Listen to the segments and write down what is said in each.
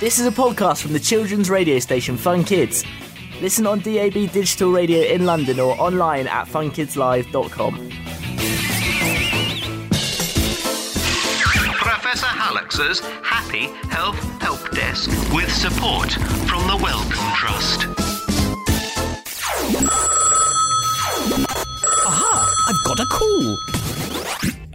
This is a podcast from the children's radio station Fun Kids. Listen on DAB digital radio in London or online at funkidslive.com. Professor Hallux's Happy Health Help Desk with support from the Wellcome Trust. Aha! I've got a call.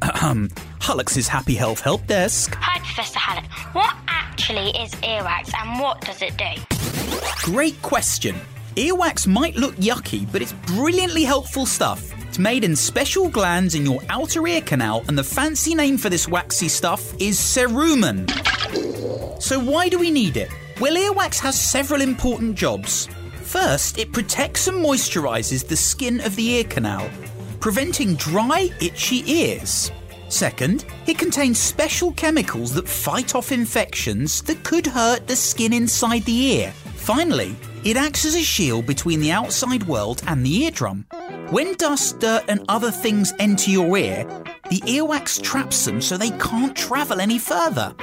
Ahem. Hallux's Happy Health Help Desk. Hi, Professor Hallett. What actually is earwax and what does it do? Great question. Earwax might look yucky, but it's brilliantly helpful stuff. It's made in special glands in your outer ear canal, and the fancy name for this waxy stuff is cerumen. So, why do we need it? Well, earwax has several important jobs. First, it protects and moisturizes the skin of the ear canal, preventing dry, itchy ears. Second, it contains special chemicals that fight off infections that could hurt the skin inside the ear. Finally, it acts as a shield between the outside world and the eardrum. When dust, dirt, and other things enter your ear, the earwax traps them so they can't travel any further.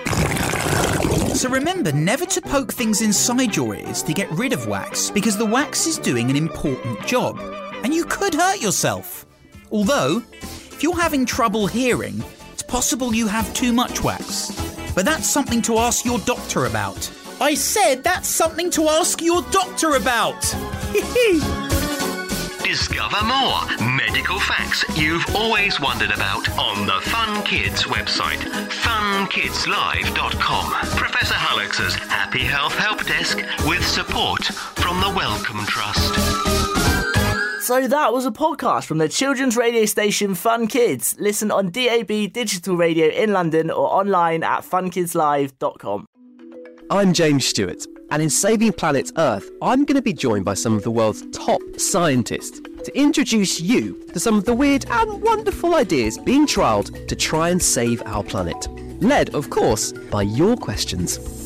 So remember never to poke things inside your ears to get rid of wax because the wax is doing an important job and you could hurt yourself. Although, if you're having trouble hearing, it's possible you have too much wax. But that's something to ask your doctor about. I said that's something to ask your doctor about. Discover more medical facts you've always wondered about on the Fun Kids website, funkidslive.com. Professor Hallux's Happy Health Help Desk with support from the Wellcome Trust. So that was a podcast from the children's radio station Fun Kids. Listen on DAB digital radio in London or online at funkidslive.com. I'm James Stewart, and in Saving Planet Earth, I'm going to be joined by some of the world's top scientists to introduce you to some of the weird and wonderful ideas being trialled to try and save our planet. Led, of course, by your questions.